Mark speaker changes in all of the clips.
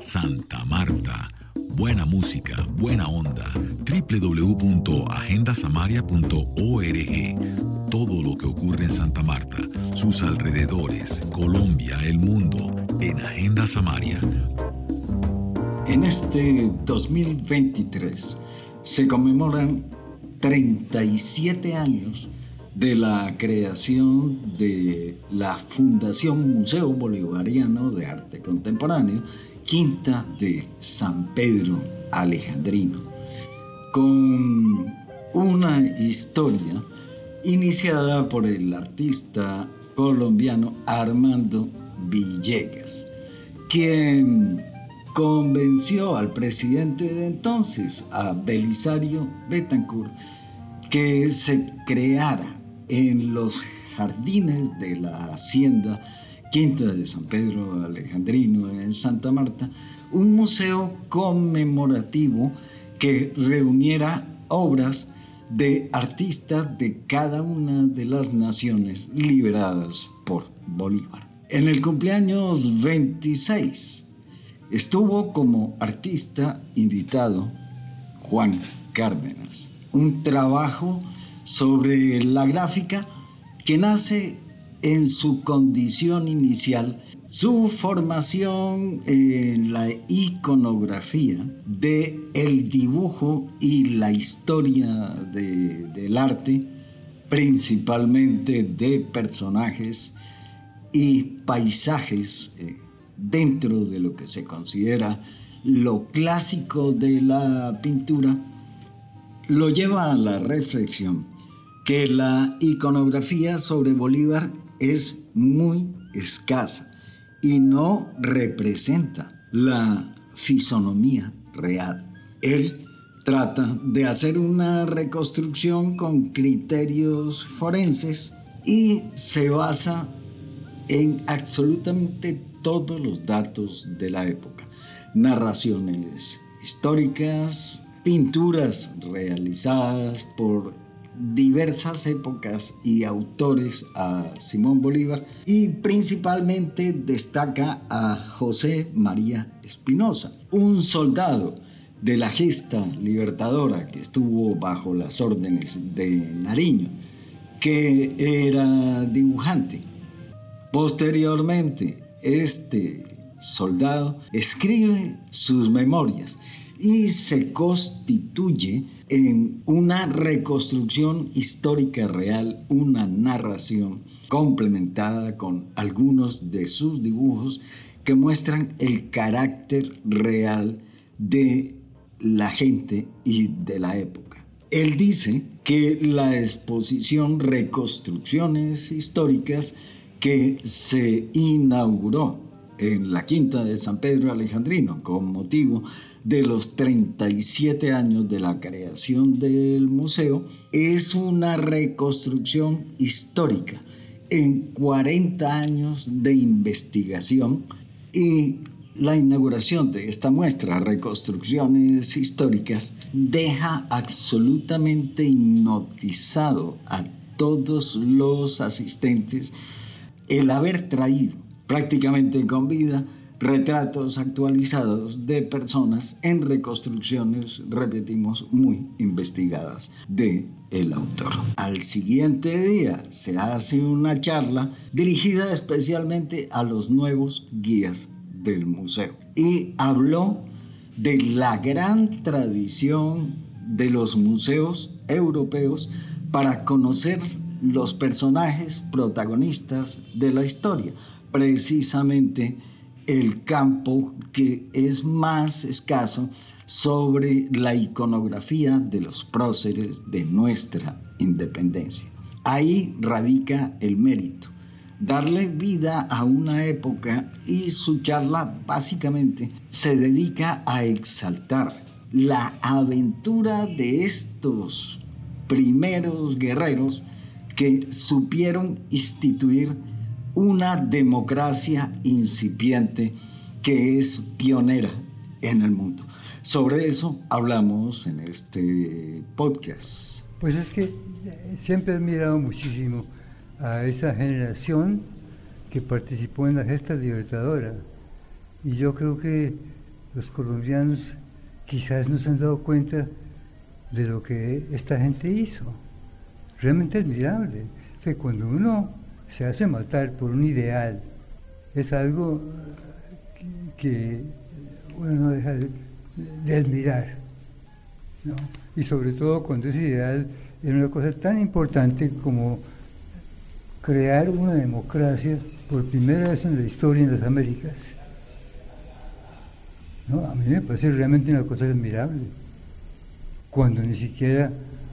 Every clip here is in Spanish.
Speaker 1: Santa Marta. Buena música, buena onda. www.agendasamaria.org. Todo lo que ocurre en Santa Marta, sus alrededores, Colombia, el mundo, en Agenda Samaria.
Speaker 2: En este 2023 se conmemoran 37 años de la creación de la Fundación Museo Bolivariano de Arte Contemporáneo, Quinta de San Pedro Alejandrino, con una historia iniciada por el artista colombiano Armando Villegas, quien convenció al presidente de entonces, a Belisario Betancourt, que se creara en los jardines de la hacienda Quinta de San Pedro Alejandrino en Santa Marta, un museo conmemorativo que reuniera obras de artistas de cada una de las naciones liberadas por Bolívar. En el cumpleaños 26 estuvo como artista invitado Juan Cárdenas, un trabajo sobre la gráfica que nace en su condición inicial, su formación en la iconografía de el dibujo y la historia del arte, principalmente de personajes y paisajes eh, dentro de lo que se considera lo clásico de la pintura, lo lleva a la reflexión que la iconografía sobre Bolívar es muy escasa y no representa la fisonomía real. Él trata de hacer una reconstrucción con criterios forenses y se basa en absolutamente todos los datos de la época. Narraciones históricas, pinturas realizadas por diversas épocas y autores a Simón Bolívar y principalmente destaca a José María Espinosa, un soldado de la gesta libertadora que estuvo bajo las órdenes de Nariño, que era dibujante. Posteriormente, este soldado escribe sus memorias y se constituye en una reconstrucción histórica real, una narración complementada con algunos de sus dibujos que muestran el carácter real de la gente y de la época. Él dice que la exposición Reconstrucciones Históricas que se inauguró en la Quinta de San Pedro Alejandrino con motivo de los 37 años de la creación del museo es una reconstrucción histórica en 40 años de investigación y la inauguración de esta muestra, Reconstrucciones Históricas, deja absolutamente hipnotizado a todos los asistentes el haber traído prácticamente con vida retratos actualizados de personas en reconstrucciones, repetimos, muy investigadas de el autor. Al siguiente día se hace una charla dirigida especialmente a los nuevos guías del museo y habló de la gran tradición de los museos europeos para conocer los personajes protagonistas de la historia, precisamente el campo que es más escaso sobre la iconografía de los próceres de nuestra independencia. Ahí radica el mérito, darle vida a una época y su charla básicamente se dedica a exaltar la aventura de estos primeros guerreros que supieron instituir una democracia incipiente que es pionera en el mundo. Sobre eso hablamos en este podcast.
Speaker 3: Pues es que siempre he admirado muchísimo a esa generación que participó en la gesta libertadora. Y yo creo que los colombianos quizás no se han dado cuenta de lo que esta gente hizo. Realmente admirable. O cuando uno se hace matar por un ideal, es algo que uno no deja de, admirar. Y sobre todo cuando ese ideal es una cosa tan importante como crear una democracia por primera vez en la historia en las Américas. ¿No? A mí me parece realmente una cosa admirable. Cuando ni siquiera,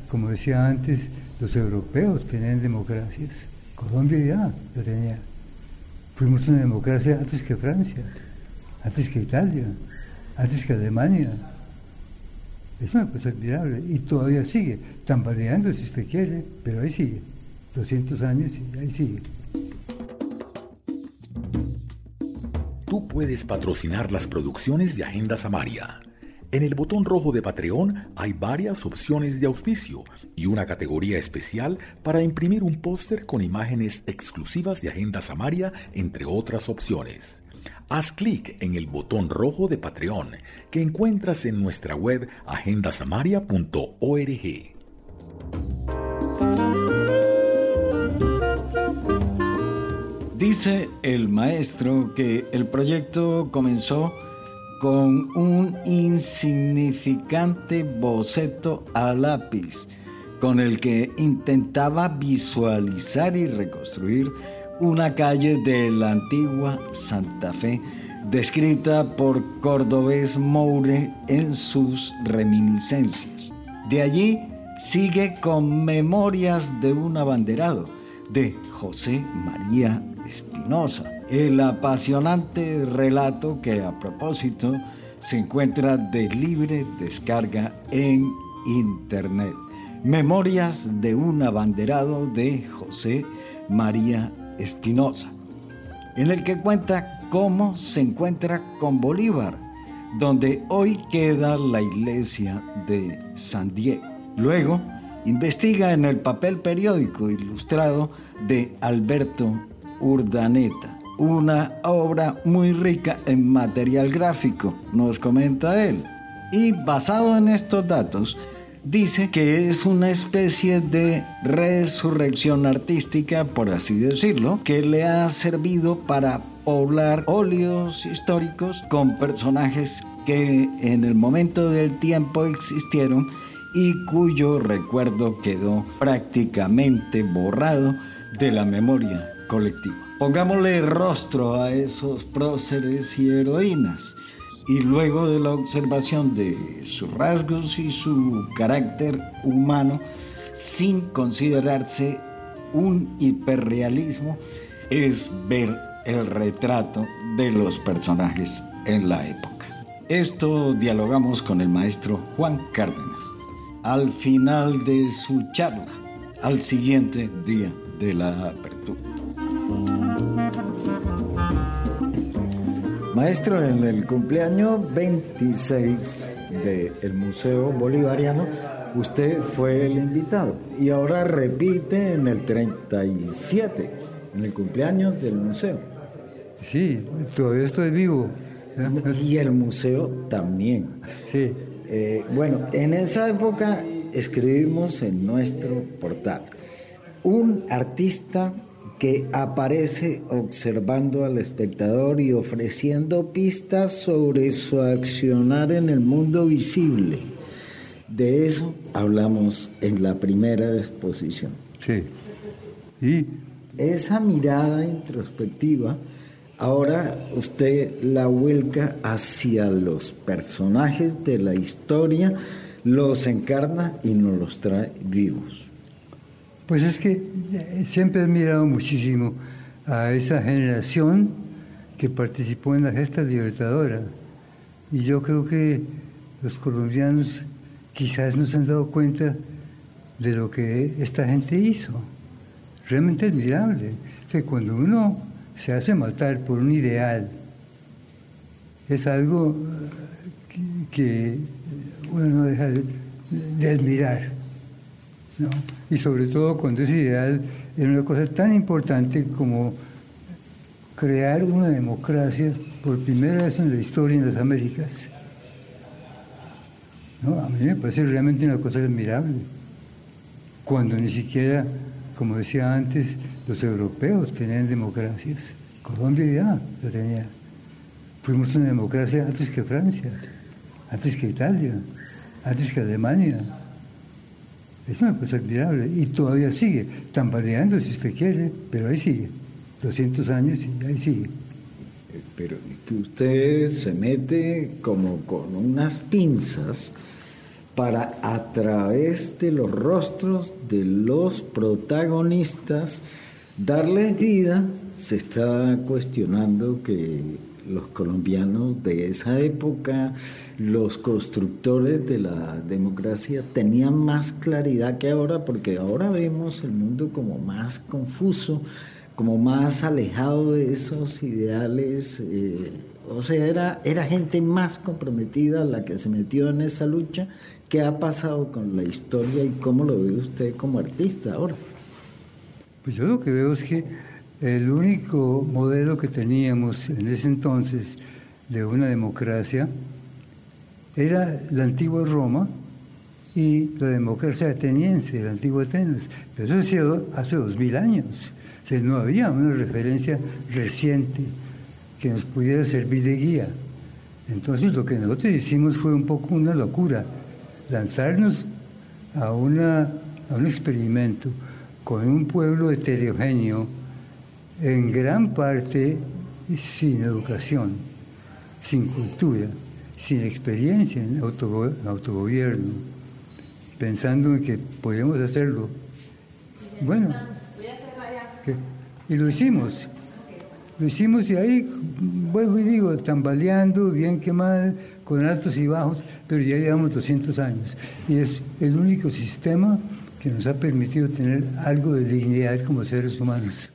Speaker 3: como decía antes, los europeos tenían democracias. Colombia ya lo tenía. Fuimos una democracia antes que Francia, antes que Italia, antes que Alemania. Eso me parece admirable y todavía sigue, tambaleando si usted quiere, pero ahí sigue. 200 años y ahí sigue.
Speaker 1: Tú puedes patrocinar las producciones de Agenda Samaria. En el botón rojo de Patreon hay varias opciones de auspicio y una categoría especial para imprimir un póster con imágenes exclusivas de Agenda Samaria, entre otras opciones. Haz clic en el botón rojo de Patreon que encuentras en nuestra web agendasamaria.org.
Speaker 2: Dice el maestro que el proyecto comenzó con un insignificante boceto a lápiz con el que intentaba visualizar y reconstruir una calle de la antigua Santa Fe, descrita por Cordobés Moure en sus reminiscencias. De allí sigue con Memorias de un abanderado de José María Espinosa, el apasionante relato que a propósito se encuentra de libre descarga en Internet. Memorias de un abanderado de José María Espinosa, en el que cuenta cómo se encuentra con Bolívar, donde hoy queda la iglesia de San Diego. Luego, investiga en el papel periódico ilustrado de Alberto Urdaneta, una obra muy rica en material gráfico, nos comenta él. Y basado en estos datos, dice que es una especie de resurrección artística, por así decirlo, que le ha servido para poblar óleos históricos con personajes que en el momento del tiempo existieron y cuyo recuerdo quedó prácticamente borrado de la memoria colectiva. Pongámosle rostro a esos próceres y heroínas y luego de la observación de sus rasgos y su carácter humano, sin considerarse un hiperrealismo, es ver el retrato de los personajes en la época. Esto dialogamos con el maestro Juan Cárdenas al final de su charla, al siguiente día de la apertura. Maestro, en el cumpleaños 26 del Museo Bolivariano, usted fue el invitado y ahora repite en el 37, en el cumpleaños del museo.
Speaker 3: Sí, todavía estoy vivo.
Speaker 2: Y el museo también.
Speaker 3: Sí.
Speaker 2: Eh, bueno, en esa época escribimos en nuestro portal, un artista que aparece observando al espectador y ofreciendo pistas sobre su accionar en el mundo visible. De eso hablamos en la primera exposición.
Speaker 3: Sí. Y
Speaker 2: esa mirada introspectiva, ahora usted la vuelca hacia los personajes de la historia, los encarna y nos los trae vivos.
Speaker 3: Pues es que siempre he admirado muchísimo a esa generación que participó en la gesta libertadora. Y yo creo que los colombianos quizás no se han dado cuenta de lo que esta gente hizo. Realmente admirable. O cuando uno se hace matar por un ideal, es algo que uno no deja de admirar. Y sobre todo cuando ese ideal era una cosa tan importante como crear una democracia por primera vez en la historia en las Américas. ¿No? A mí me parece realmente una cosa admirable, cuando ni siquiera, como decía antes, los europeos tenían democracias. Colombia ya lo tenía. Fuimos una democracia antes que Francia, antes que Italia, antes que Alemania. Es una cosa admirable y todavía sigue, tambaleando si usted quiere, pero ahí sigue. 200 años y ahí sigue.
Speaker 2: Pero usted se mete como con unas pinzas para a través de los rostros de los protagonistas darles vida, se está cuestionando que los colombianos de esa época, los constructores de la democracia, tenían más claridad que ahora, porque ahora vemos el mundo como más confuso, como más alejado de esos ideales. Eh, o sea, era, era gente más comprometida la que se metió en esa lucha. ¿Qué ha pasado con la historia y cómo lo ve usted como artista ahora?
Speaker 3: Pues yo lo que veo es que el único modelo que teníamos en ese entonces de una democracia era la antigua Roma y la democracia ateniense, la antigua Atenas. Pero eso ha sido hace dos mil años. No había una referencia reciente que nos pudiera servir de guía. Entonces lo que nosotros hicimos fue un poco una locura, lanzarnos a, a un experimento con un pueblo heterogéneo, en gran parte sin educación, sin cultura, sin experiencia en autogobierno, pensando en que podíamos hacerlo. Bueno, y lo hicimos. Lo hicimos y ahí, vuelvo y digo, tambaleando, bien que mal, con altos y bajos, pero ya llevamos 200 años. Y es el único sistema que nos ha permitido tener algo de dignidad como seres humanos.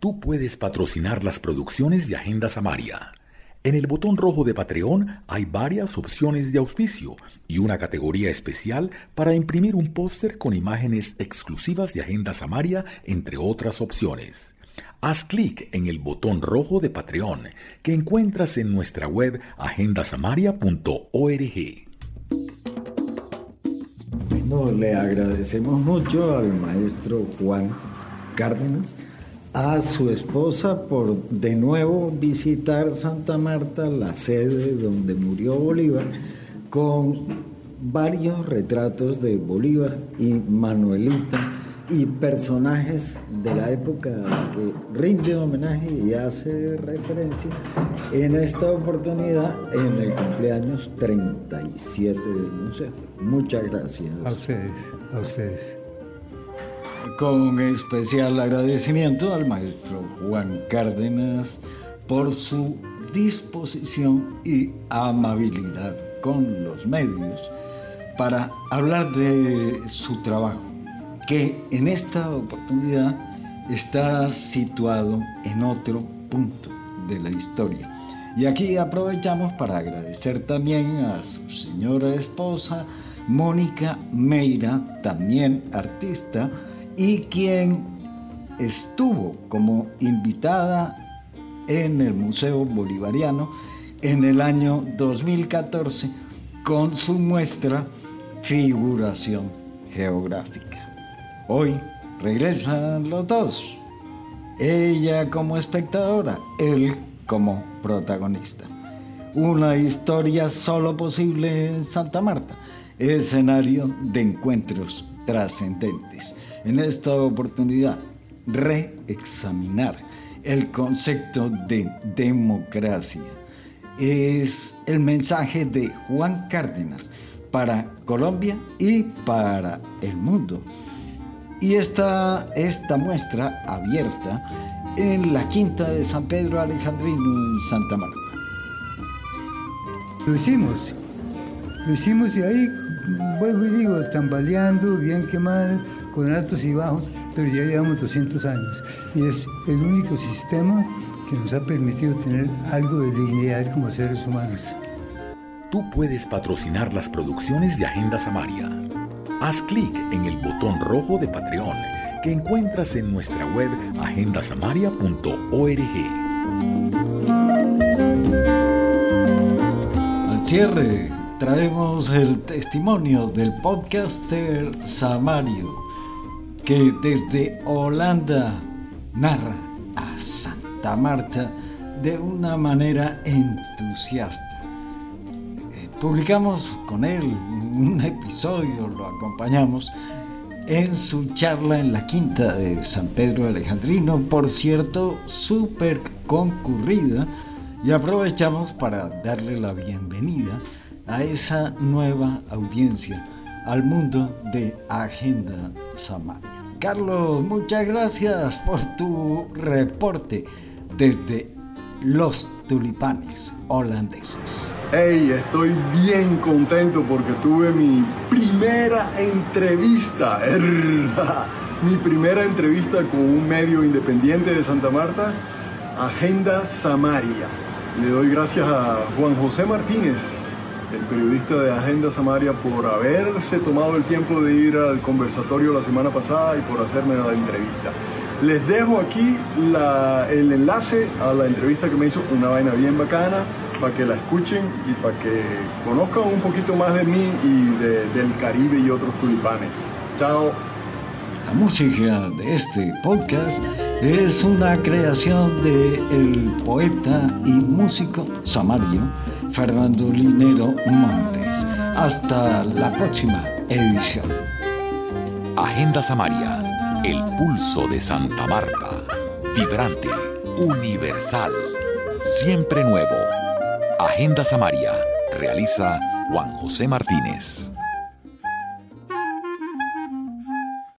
Speaker 1: Tú puedes patrocinar las producciones de Agenda Samaria. En el botón rojo de Patreon hay varias opciones de auspicio y una categoría especial para imprimir un póster con imágenes exclusivas de Agenda Samaria, entre otras opciones. Haz clic en el botón rojo de Patreon que encuentras en nuestra web agendasamaria.org.
Speaker 2: Bueno, le agradecemos mucho al maestro Juan Cárdenas a su esposa por de nuevo visitar Santa Marta, la sede donde murió Bolívar, con varios retratos de Bolívar y Manuelita y personajes de la época que rinde homenaje y hace referencia en esta oportunidad en el cumpleaños 37 del museo. Muchas gracias.
Speaker 3: A ustedes, a ustedes
Speaker 2: con especial agradecimiento al maestro Juan Cárdenas por su disposición y amabilidad con los medios para hablar de su trabajo, que en esta oportunidad está situado en otro punto de la historia. Y aquí aprovechamos para agradecer también a su señora esposa, Mónica Meira, también artista, y quien estuvo como invitada en el Museo Bolivariano en el año 2014 con su muestra Figuración Geográfica. Hoy regresan los dos, ella como espectadora, él como protagonista. Una historia solo posible en Santa Marta, escenario de encuentros trascendentes en esta oportunidad reexaminar el concepto de democracia. Es el mensaje de Juan Cárdenas para Colombia y para el mundo. Y está esta muestra abierta en la quinta de San Pedro Alejandrino en Santa Marta.
Speaker 3: Lo hicimos, lo hicimos y ahí, vuelvo y digo, tambaleando, bien que mal, con altos y bajos, pero ya llevamos 200 años. Y es el único sistema que nos ha permitido tener algo de dignidad como seres humanos.
Speaker 1: Tú puedes patrocinar las producciones de Agenda Samaria. Haz clic en el botón rojo de Patreon que encuentras en nuestra web agendasamaria.org.
Speaker 2: cierre traemos el testimonio del podcaster Samario, que desde Holanda narra a Santa Marta de una manera entusiasta. Eh, publicamos con él un episodio, lo acompañamos en su charla en la quinta de San Pedro Alejandrino, por cierto, súper concurrida, y aprovechamos para darle la bienvenida a esa nueva audiencia, al mundo de Agenda Samaria. Carlos, muchas gracias por tu reporte desde los tulipanes holandeses.
Speaker 4: Hey, estoy bien contento porque tuve mi primera entrevista, mi primera entrevista con un medio independiente de Santa Marta, Agenda Samaria. Le doy gracias a Juan José Martínez, el periodista de Agenda Samaria, por haberse tomado el tiempo de ir al conversatorio la semana pasada y por hacerme la entrevista. Les dejo aquí el enlace a la entrevista que me hizo, una vaina bien bacana, para que la escuchen y para que conozcan un poquito más de mí y del Caribe y otros tulipanes. Chao.
Speaker 2: La música de este podcast es una creación de el poeta y músico samario Fernando Linero Montes. Hasta la próxima edición.
Speaker 1: Agenda Samaria, el pulso de Santa Marta. Vibrante, universal, siempre nuevo. Agenda Samaria, realiza Juan José Martínez.